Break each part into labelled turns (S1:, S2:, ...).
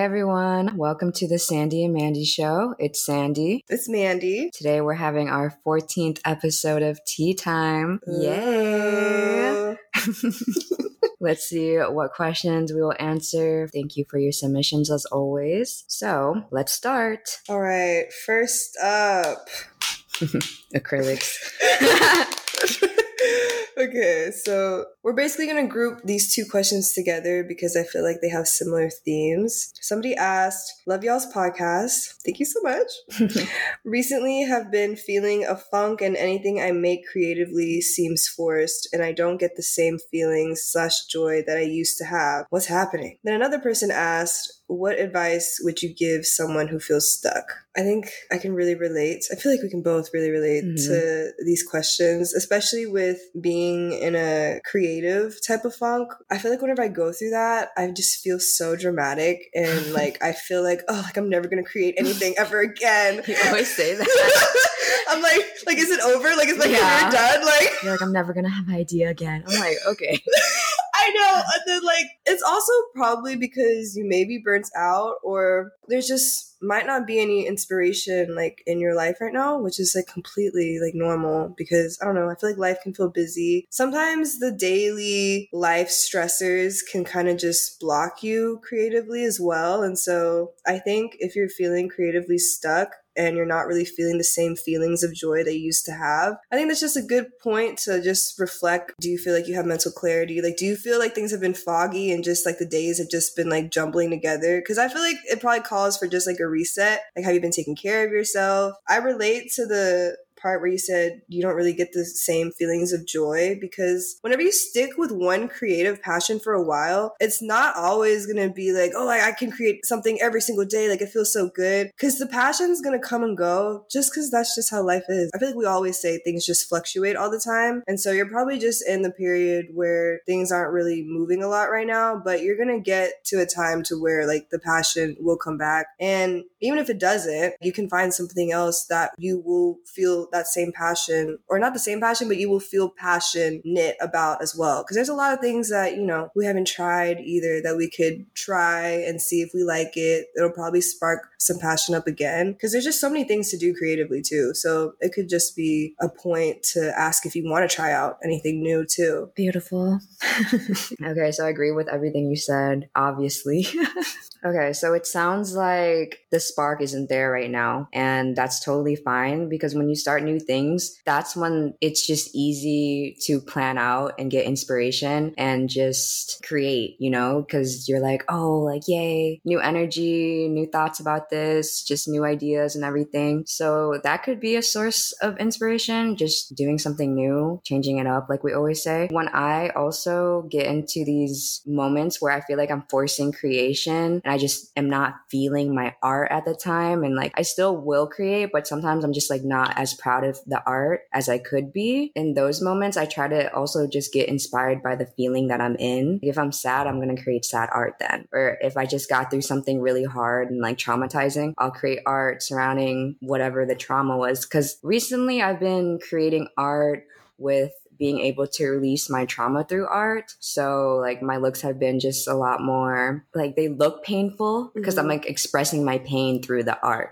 S1: everyone. Welcome to the Sandy and Mandy Show. It's Sandy.
S2: It's Mandy.
S1: Today we're having our 14th episode of Tea Time. Yay! Uh. Let's see what questions we will answer. Thank you for your submissions as always. So let's start.
S2: All right, first up
S1: Acrylics.
S2: okay, so we're basically going to group these two questions together because I feel like they have similar themes. Somebody asked, Love y'all's podcast. Thank you so much. Recently have been feeling a funk and anything I make creatively seems forced and I don't get the same feelings slash joy that I used to have. What's happening? Then another person asked, what advice would you give someone who feels stuck? I think I can really relate. I feel like we can both really relate
S1: Mhm.
S2: to these questions, especially with being in a creative type of funk. I feel like whenever I go through that, I just feel so dramatic and like I feel like, oh, like I'm never gonna create anything ever again.
S1: You always say that.
S2: I'm like, like, is it over? Like, is my
S1: Yeah.
S2: career done? Like,
S1: You're like, I'm never gonna have an idea again. I'm like, okay.
S2: I know. And then like it's also probably because you may be burnt out or there's just might not be any inspiration like in your life right now, which is like completely like normal because I don't know, I feel like life can feel busy. Sometimes the daily life stressors can kind of just block you creatively as well. And so I think if you're feeling creatively stuck, and you're not really feeling the same feelings of joy you used to have. I think that's just a good point to just reflect. Do you feel like you have mental clarity? Like, do you feel like things have been foggy and just like the days have just been like jumbling together? Because I feel like it probably calls for just like a reset. Like, have you been taking care of yourself? I relate to the part where you said you don't really get the same feelings of joy because whenever you stick with one creative passion for a while, it's not always going to be like, oh, I, can create something every single day. Like it feels so good. Because the passion's going to come and go just because that's just how life is. I feel like we always say things just fluctuate all the time. And so you're probably just in the period where things aren't really moving a lot right now, but you're going to get to a time to where like the passion will come back. And even if it doesn't, you can find something else that you will feel that same passion, or not the same passion, but you will feel passionate about as well. Because there's a lot of things that, you know, we haven't tried either that we could try and see if we like it. It'll probably spark some passion up again. Because there's just so many things to do creatively too. So it could just be a point to ask if you want to try out anything new too.
S1: Beautiful. okay, so I agree with everything you said, obviously. okay, so it sounds like the spark isn't there right now, and that's totally fine because when you start new things, that's when it's just easy to plan out and get inspiration and just create, you know, because you're like, oh, like, yay, new energy, new thoughts about this, just new ideas and everything. So that could be a source of inspiration, just doing something new, changing it up, like we always say. When I also get into these moments where I feel like I'm forcing creation and I just am not feeling my art at the time, and like I still will create, but sometimes I'm just like not as proud of the art as I could be. In those moments, I try to also just get inspired by the feeling that I'm in. If I'm sad, I'm going to create sad art then. Or if I just got through something really hard and like traumatizing, I'll create art surrounding whatever the trauma was. Cause recently I've been creating art with being able to release my trauma through art. So like my looks have been just a lot more like they look painful because I'm
S2: Mhm.
S1: like expressing my pain through the art.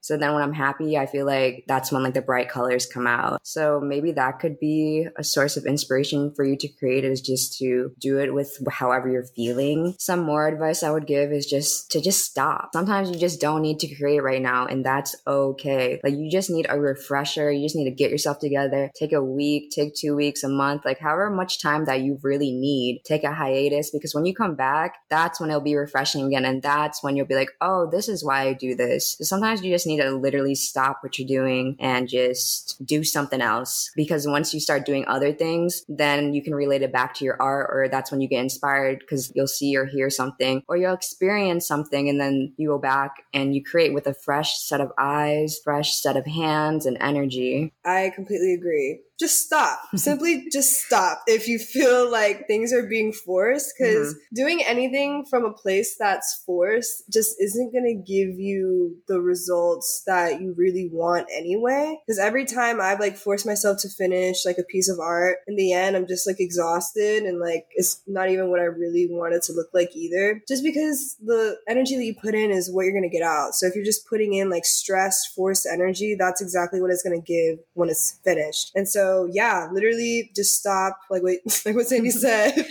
S1: So then when I'm happy, I feel like that's when like the bright colors come out. So maybe that could be a source of inspiration for you to create is just to do it with however you're feeling. Some more advice I would give is just to just stop. Sometimes you just don't need to create right now and that's okay. Like you just need a refresher. You just need to get yourself together. Take a week, take two weeks, a month, like however much time that you really need. Take a hiatus because when you come back, that's when it'll be refreshing again. And that's when you'll be like, oh, this is why I do this. So sometimes you just need to literally stop what you're doing and just do something else. Because once you start doing other things, then you can relate it back to your art, or that's when you get inspired because you'll see or hear something, or you'll experience something, and then you go back and you create with a fresh set of eyes, fresh set of hands, and energy.
S2: I completely agree. Just stop. Simply just stop if you feel like things are being forced. Because mm-hmm. doing anything from a place that's forced just isn't going to give you the results that you really want anyway. Because every time I've like forced myself to finish like a piece of art, in the end, I'm just like exhausted and like it's not even what I really wanted to look like either. Just because the energy that you put in is what you're going to get out. So if you're just putting in like stress, forced energy, that's exactly what it's going to give when it's finished. And so, yeah, literally just stop, like wait, like what Sandy said,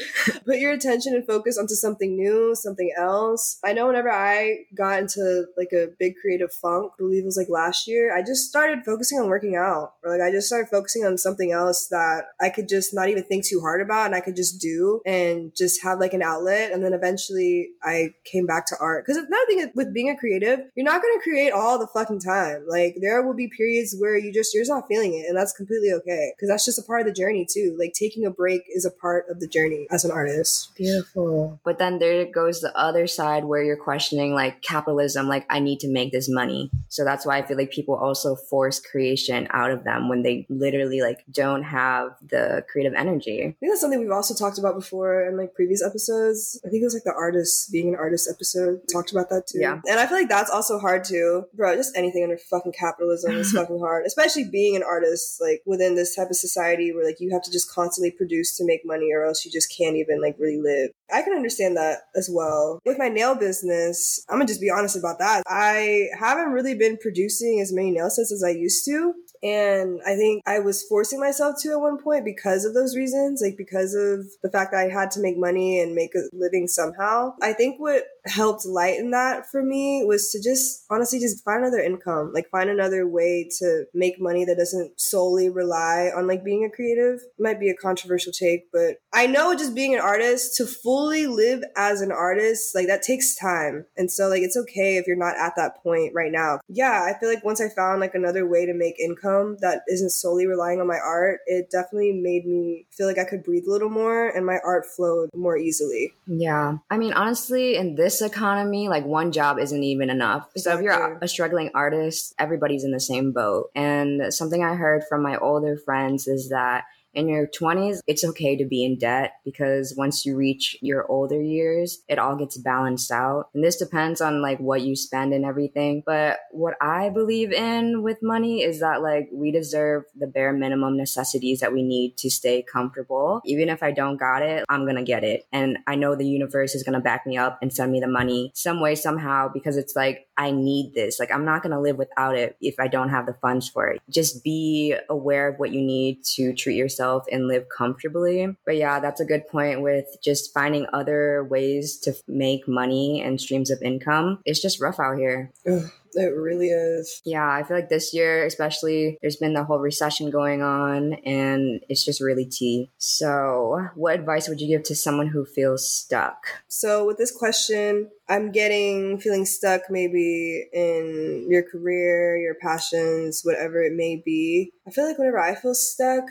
S2: put your attention and focus onto something new, something else. I know whenever I got into like a big creative funk, I believe it was like last year, I just started focusing on working out, or like I just started focusing on something else that I could just not even think too hard about and I could just do and just have like an outlet. And then eventually I came back to art. Because another thing with being a creative, you're not going to create all the fucking time. Like there will be periods where you just, you're just not feeling it. And that's completely okay. Because that's just a part of the journey too. Like taking a break is a part of the journey as an artist.
S1: Beautiful. But then there goes the other side where you're questioning like capitalism, like I need to make this money. So that's why I feel like people also force creation out of them when they literally like don't have the creative energy.
S2: I think that's something we've also talked about before in like previous episodes. I think it was like the artist being an artist episode talked about that too.
S1: Yeah.
S2: And I feel like that's also hard too. Bro, just anything under fucking capitalism is fucking hard. Especially being an artist, like within this type of society where like you have to just constantly produce to make money or else you just can't even like really live. I can understand that as well. With my nail business, I'm gonna just be honest about that. I haven't really been producing as many nail sets as I used to. And I think I was forcing myself to at one point because of those reasons, like because of the fact that I had to make money and make a living somehow. I think what helped lighten that for me was to just honestly just find another income, like find another way to make money that doesn't solely rely on like being a creative. It might be a controversial take, but I know just being an artist to fully live as an artist, like that takes time. And so like it's okay if you're not at that point right now. Yeah, I feel like once I found like another way to make income that isn't solely relying on my art, it definitely made me feel like I could breathe a little more and my art flowed more easily.
S1: Yeah. I mean, honestly, in this economy, like one job isn't even enough. So if you're a struggling artist, everybody's in the same boat. And something I heard from my older friends is that in your 20s, it's okay to be in debt because once you reach your older years, it all gets balanced out. And this depends on like what you spend and everything. But what I believe in with money is that like we deserve the bare minimum necessities that we need to stay comfortable. Even if I don't got it, I'm going to get it. And I know the universe is going to back me up and send me the money some way, somehow, because it's like, I need this. Like, I'm not going to live without it if I don't have the funds for it. Just be aware of what you need to treat yourself and live comfortably. But yeah, that's a good point with just finding other ways to make money and streams of income. It's just rough out here.
S2: It really is.
S1: Yeah, I feel like this year, especially, there's been the whole recession going on and it's just really tea. So, what advice would you give to someone who feels stuck?
S2: So, with this question, I'm getting feeling stuck maybe in your career, your passions, whatever it may be. I feel like whenever I feel stuck,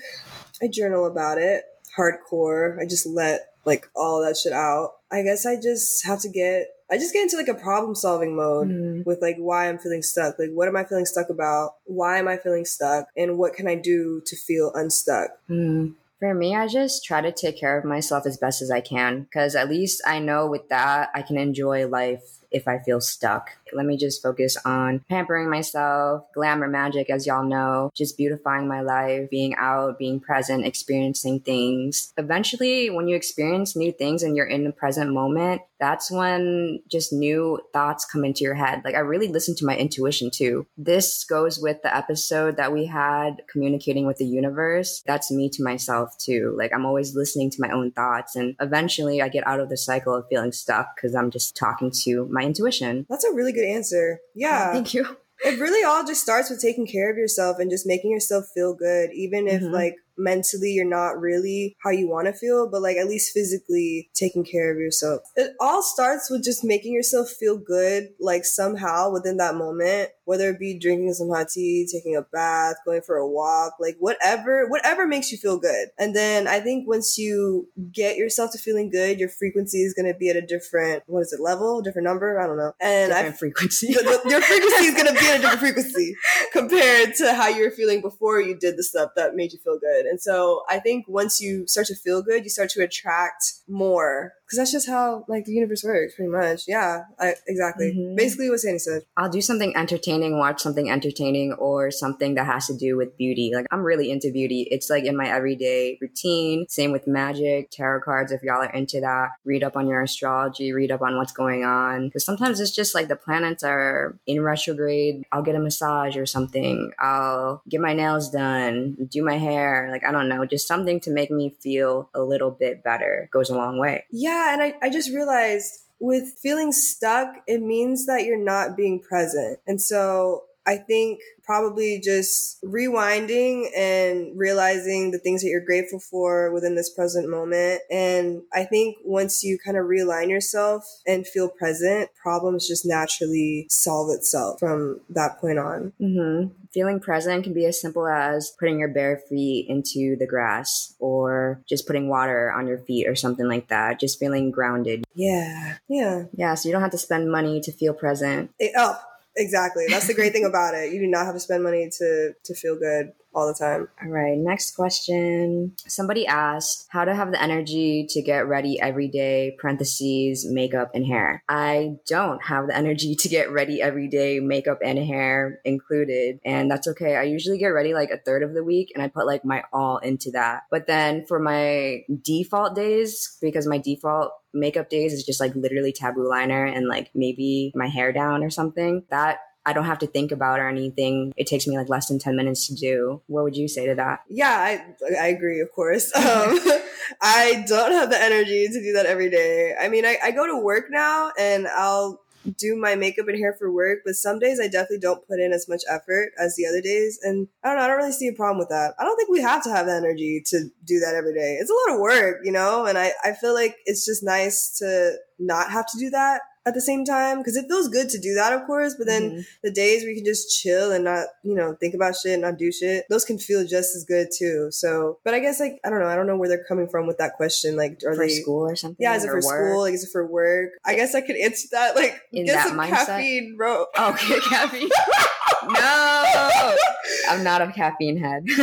S2: I journal about it hardcore. I just let like all that shit out. I guess I just have to get I just get into like a problem solving mode mm. with like why I'm feeling stuck. Like what am I feeling stuck about? Why am I feeling stuck? And what can I do to feel unstuck?
S1: Mm. For me, I just try to take care of myself as best as I can because at least I know with that I can enjoy life if I feel stuck. Let me just focus on pampering myself, glamour magic, as y'all know, just beautifying my life, being out, being present, experiencing things. Eventually, when you experience new things and you're in the present moment, that's when just new thoughts come into your head. Like I really listen to my intuition too. This goes with the episode that we had communicating with the universe. That's me to myself too. Like I'm always listening to my own thoughts and eventually I get out of the cycle of feeling stuck because I'm just talking to my intuition.
S2: That's a really good answer. Yeah.
S1: Thank you.
S2: It really all just starts with taking care of yourself and just making yourself feel good, even if mm-hmm. like mentally you're not really how you want to feel, but like at least physically taking care of yourself. It all starts with just making yourself feel good, like somehow within that moment, whether it be drinking some hot tea, taking a bath, going for a walk, like whatever, whatever makes you feel good. And then I think once you get yourself to feeling good, your frequency is going to be at a different, what is it, level, different number? I don't know. And
S1: different I, frequency.
S2: The, the, your frequency is going to be at a different frequency compared to how you were feeling before you did the stuff that made you feel good And so I think once you start to feel good, you start to attract more because that's just how like the universe works pretty much. Yeah I, exactly. Mm-hmm. basically what sandy said.
S1: I'll do something entertaining watch something entertaining or something that has to do with beauty. Like i'm really into beauty. It's like in my everyday routine. Same with magic tarot cards if y'all are into that. Read up on your astrology read up on what's going on. Because sometimes it's just like the planets are in retrograde. I'll get a massage or something. I'll get my nails done do my hair. Like i don't know. Just something to make me feel a little bit better. Goes a long way.
S2: Yeah yeah, and I, I just realized with feeling stuck, it means that you're not being present. And so I think probably just rewinding and realizing the things that you're grateful for within this present moment. And I think once you kind of realign yourself and feel present, problems just naturally solve itself from that point on.
S1: Mm-hmm. Feeling present can be as simple as putting your bare feet into the grass or just putting water on your feet or something like that. Just feeling grounded.
S2: Yeah. Yeah.
S1: Yeah. So you don't have to spend money to feel present.
S2: It, oh, Exactly. That's the great thing about it. You do not have to spend money to to feel good all the time.
S1: All right, next question. Somebody asked how to have the energy to get ready every day, parentheses, makeup and hair. I don't have the energy to get ready every day, makeup and hair included, and that's okay. I usually get ready like a third of the week and I put like my all into that. But then for my default days, because my default makeup days is just like literally taboo liner and like maybe my hair down or something. That I don't have to think about or anything. It takes me like less than 10 minutes to do. What would you say to that?
S2: Yeah, I, I agree, of course. Um, I don't have the energy to do that every day. I mean, I, I go to work now and I'll do my makeup and hair for work, but some days I definitely don't put in as much effort as the other days. And I don't know, I don't really see a problem with that. I don't think we have to have the energy to do that every day. It's a lot of work, you know? And I, I feel like it's just nice to not have to do that at the same time because it feels good to do that of course but then mm-hmm. the days where you can just chill and not you know think about shit and not do shit those can feel just as good too. So but i guess like i don't know i don't know where they're coming from with that question like
S1: are
S2: for they
S1: school or something
S2: yeah is it for work? school? Like is it for work? I guess i could answer that like
S1: in
S2: get
S1: that
S2: some
S1: mindset?
S2: caffeine bro.
S1: Okay caffeine? No! I'm not a caffeine head.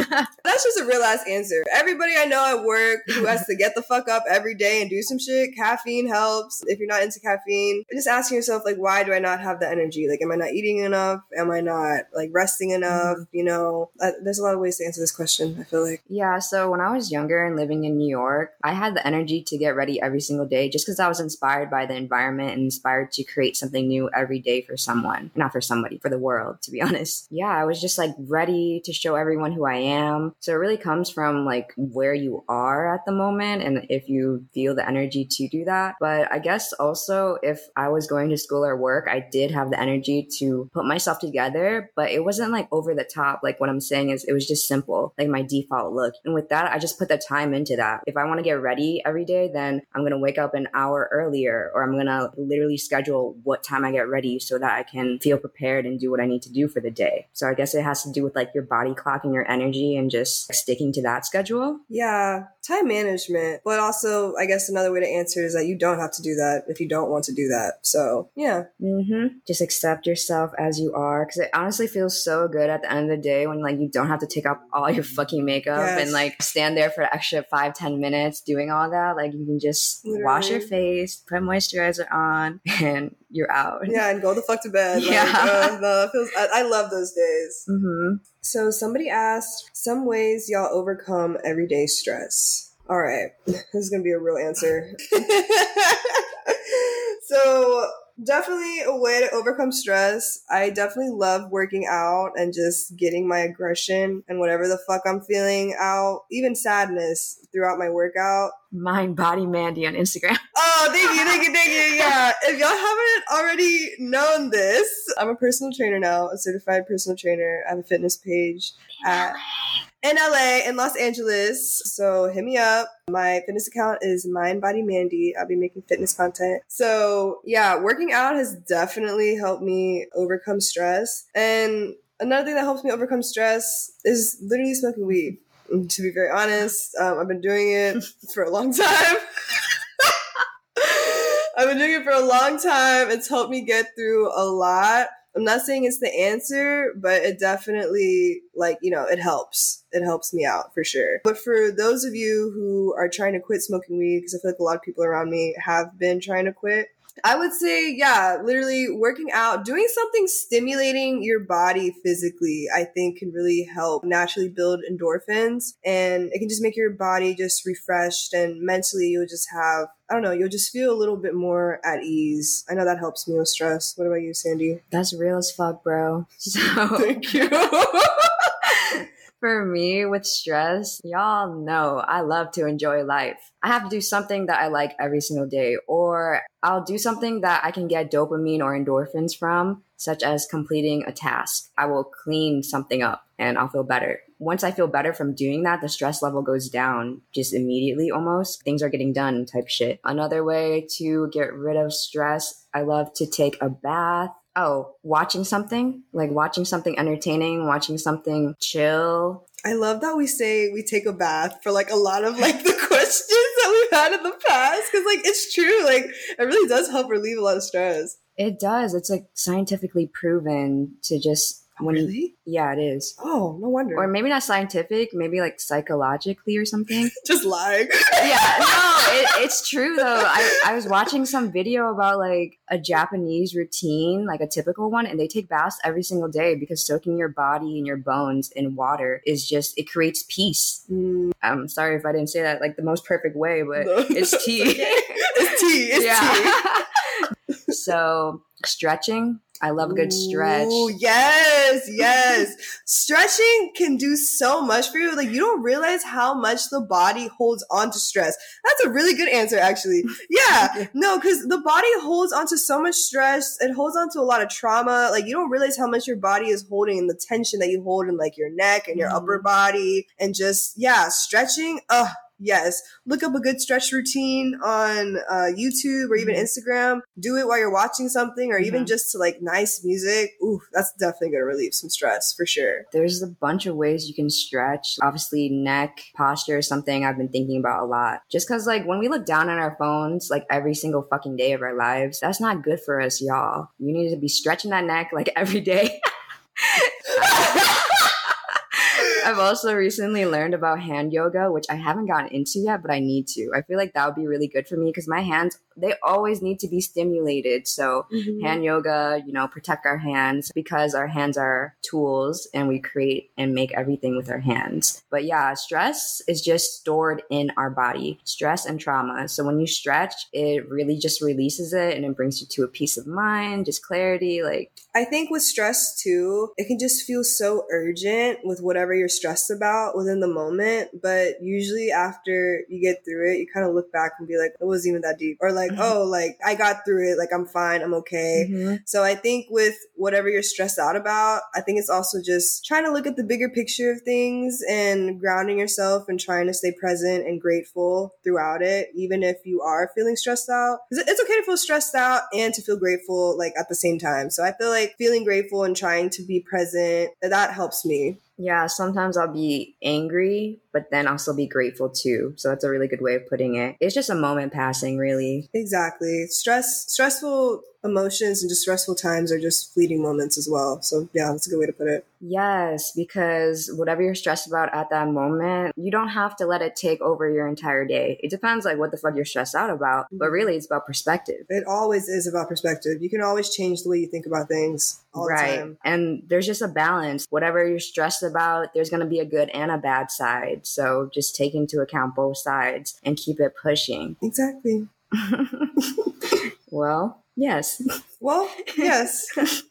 S2: That's just a real ass answer. Everybody i know at work who has to get the fuck up every day and do some shit caffeine helps. If you're not into caffeine just asking yourself like why do i not have the energy? Like am i not eating enough? Am i not like resting enough? Mm-hmm. you know uh, there's a lot of ways to answer this question i feel like.
S1: Yeah so when i was younger and living in new york i had the energy to get ready every single day just because i was inspired by the environment and inspired to create something new every day for someone not for somebody for the world to be honest. Yeah i was just like ready to show everyone who i am. So it really comes from like where you are at the moment and if you feel the energy to do that. But i guess also if i was going to school or work, I did have the energy to put myself together, but it wasn't like over the top. Like what I'm saying is it was just simple, like my default look. And with that, I just put the time into that. If I want to get ready every day, then I'm going to wake up an hour earlier or I'm going to literally schedule what time I get ready so that I can feel prepared and do what I need to do for the day. So I guess it has to do with like your body clock and your energy and just sticking to that schedule.
S2: Yeah, time management. But also, I guess another way to answer is that you don't have to do that if you don't want to do that. So yeah.
S1: Mm-hmm. Just accept yourself as you are. Cause it honestly feels so good at the end of the day when like you don't have to take off all your fucking makeup yes. and like stand there for an extra five, ten minutes doing all that. Like you can just Literally. wash your face, put moisturizer on and you're out.
S2: Yeah. And go the fuck to bed. Yeah. Like, uh, no, feels, I, I, love those days.
S1: Mm-hmm.
S2: So somebody asked some ways y'all overcome everyday stress. All right. This is going to be a real answer. so definitely a way to overcome stress. I definitely love working out and just getting my aggression and whatever the fuck I'm feeling out, even sadness throughout my workout.
S1: Mind Body Mandy on Instagram.
S2: Oh, thank you, thank you, thank you. Yeah. If y'all haven't already known this, I'm a personal trainer now, a certified personal trainer. I have a fitness page at in LA, in Los Angeles. So hit me up. My fitness account is Mind Body Mandy. I'll be making fitness content. So yeah, working out has definitely helped me overcome stress. And another thing that helps me overcome stress is literally smoking weed. To be very honest, um, I've been doing it for a long time. I've been doing it for a long time. It's helped me get through a lot I'm not saying it's the answer, but it definitely like, you know, it helps. It helps me out for sure. But for those of you who are trying to quit smoking weed, because I feel like a lot of people around me have been trying to quit, I would say, yeah, literally working out, doing something stimulating your body physically, I think can really help naturally build endorphins and it can just make your body just refreshed and mentally you'll just have, I don't know, you'll just feel a little bit more at ease. I know that helps me with stress. What about you, Sandy?
S1: That's real as fuck, bro. So
S2: Thank you.
S1: for me with stress, y'all know I love to enjoy life. I have to do something that I like every single day, or I'll do something that I can get dopamine or endorphins from, such as completing a task. I will clean something up and I'll feel better. Once I feel better from doing that, the stress level goes down just immediately almost. Things are getting done type shit. Another way to get rid of stress, I love to take a bath oh, watching something, like watching something entertaining, watching something chill.
S2: I love that we say we take a bath for like a lot of like the questions that we've had in the past because like it's true, like it really does help relieve a lot of stress.
S1: It does. It's like scientifically proven to just when you,
S2: Really?
S1: yeah, it is.
S2: Oh, no wonder.
S1: Or maybe not scientific, maybe like psychologically or something.
S2: just lying.
S1: yeah, no, it, it's true though. I, I was watching some video about like a Japanese routine, like a typical one, and they take baths every single day because soaking your body and your bones in water is just, it creates peace.
S2: Mm,
S1: I'm sorry if I didn't say that like the most perfect way, but
S2: no.
S1: it's tea.
S2: it's tea. It's tea.
S1: yeah. so stretching, I love a good stretch.
S2: Ooh, yes, yes. Stretching can do so much for you. Like you don't realize how much the body holds on to stress. That's a really good answer, actually. Yeah, no, because the body holds on to so much stress. It holds on to a lot of trauma. Like you don't realize how much your body is holding and the tension that you hold in like your neck and your
S1: Mhm.
S2: upper body, and just yeah, stretching. Ugh. Yes, look up a good stretch routine on uh, YouTube or even
S1: Mhm.
S2: Instagram. Do it while you're watching something, or even
S1: Mhm.
S2: just to like nice music. Ooh, that's definitely gonna relieve some stress for sure.
S1: There's a bunch of ways you can stretch. Obviously, neck posture is something I've been thinking about a lot. Just because, like, when we look down on our phones, like every single fucking day of our lives, that's not good for us, y'all. You need to be stretching that neck like every day. I've also recently learned about hand yoga, which I haven't gotten into yet, but I need to. I feel like that would be really good for me because my hands, they always need to be stimulated. So, mm-hmm. hand yoga, you know, protect our hands because our hands are tools and we create and make everything with our hands. But yeah, stress is just stored in our body, stress and trauma. So when you stretch, it really just releases it and it brings you to a peace of mind, just clarity. Like,
S2: I think with stress too, it can just feel so urgent with whatever you're stressed about within the moment. But usually after you get through it, you kind of look back and be like, it wasn't even that deep. Or like,
S1: Mhm.
S2: oh, like I got through it. Like I'm fine. I'm okay.
S1: mhm.
S2: So I think with whatever you're stressed out about, I think it's also just trying to look at the bigger picture of things and grounding yourself and trying to stay present and grateful throughout it, even if you are feeling stressed out. it's okay to feel stressed out and to feel grateful like at the same time. So I feel like feeling grateful and trying to be present, that helps me.
S1: Yeah, sometimes I'll be angry, but then I'll still be grateful too. So that's a really good way of putting it. It's just a moment passing, really.
S2: Exactly. Stress, stressful emotions and just stressful times are just fleeting moments as well. So yeah, that's a good way to put it.
S1: Yes, because whatever you're stressed about at that moment, you don't have to let it take over your entire day. It depends like what the fuck you're stressed out about, but mm-hmm. really it's about perspective.
S2: It always is about perspective. You can always change the way you think about things all the
S1: right.
S2: time.
S1: And there's just a balance. Whatever you're stressed about, there's going to be a good and a bad side. So just take into account both sides and keep it pushing.
S2: Exactly.
S1: well, yes.
S2: Well, yes.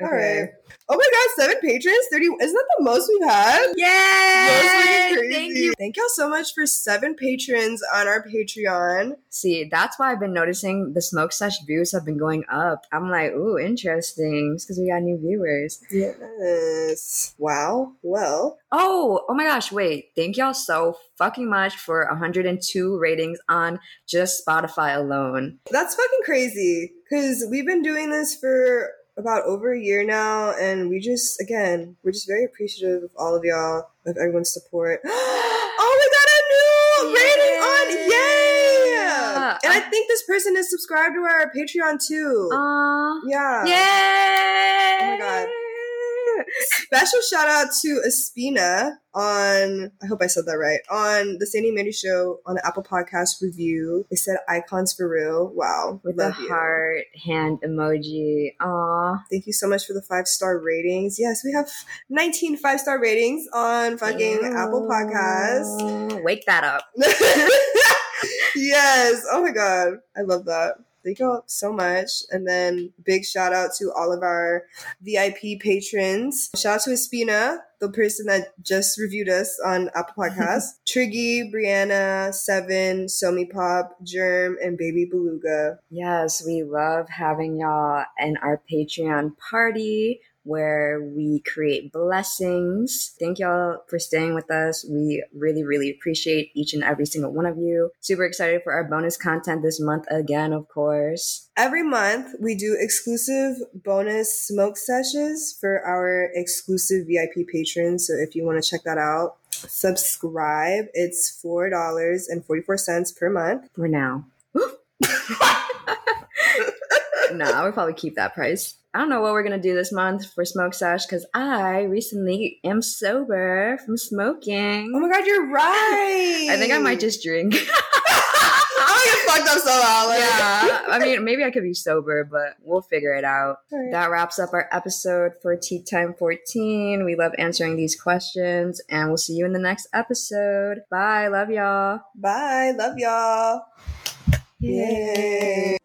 S2: All right. Oh my God, seven patrons, thirty. Isn't that the most we've had?
S1: Yay! Thank you.
S2: Thank y'all so much for seven patrons on our Patreon.
S1: See, that's why I've been noticing the smoke sesh views have been going up. I'm like, ooh, interesting. It's because we got new viewers.
S2: Yes. Wow. Well,
S1: Oh, oh my gosh, wait. Thank y'all so fucking much for 102 ratings on just Spotify alone.
S2: that's fucking crazy because we've been doing this for about over a year now, and we just, again, we're just very appreciative of all of y'all, of everyone's support. oh, we got a new rating on, yay!
S1: Yeah.
S2: And I uh, think this person is subscribed to our Patreon too.
S1: Aw.
S2: yeah.
S1: Yay!
S2: Oh my God. Special shout out to Espina on, I hope I said that right, on the Sandy and Mandy show on the Apple Podcast review. They said icons for real. Wow.
S1: With
S2: you.
S1: heart hand emoji. Aw.
S2: Thank you so much for the five star ratings. Yes, we have 19 five star ratings on fucking Apple Podcasts.
S1: Wake that up.
S2: yes. Oh my God. I love that. Thank you all so much. And then big shout out to all of our VIP patrons. Shout out to Espina, the person that just reviewed us on Apple Podcasts. Triggy, Brianna, Seven, Somi Pop, Germ, and Baby Beluga.
S1: Yes, we love having y'all in our Patreon party where we create blessings. Thank y'all for staying with us. We really, really appreciate each and every single one of you. Super excited for our bonus content this month again, of course.
S2: Every month, we do exclusive bonus smoke sessions for our exclusive VIP patrons. So if you want to check that out, subscribe. It's $4.44 per month.
S1: For now. no, I would probably keep that price. I don't know what we're gonna do this month for Smoke Sesh because I recently am sober from smoking.
S2: Oh my God, you're right.
S1: I think I might just drink.
S2: I'm gonna get fucked up so loud. Like.
S1: yeah, I mean, maybe I could be sober, but we'll figure it out.
S2: Alright.
S1: That wraps up our episode for Tea Time 14. We love answering these questions, and we'll see you in the next episode. Bye. Love y'all.
S2: Bye. Love y'all. Yay.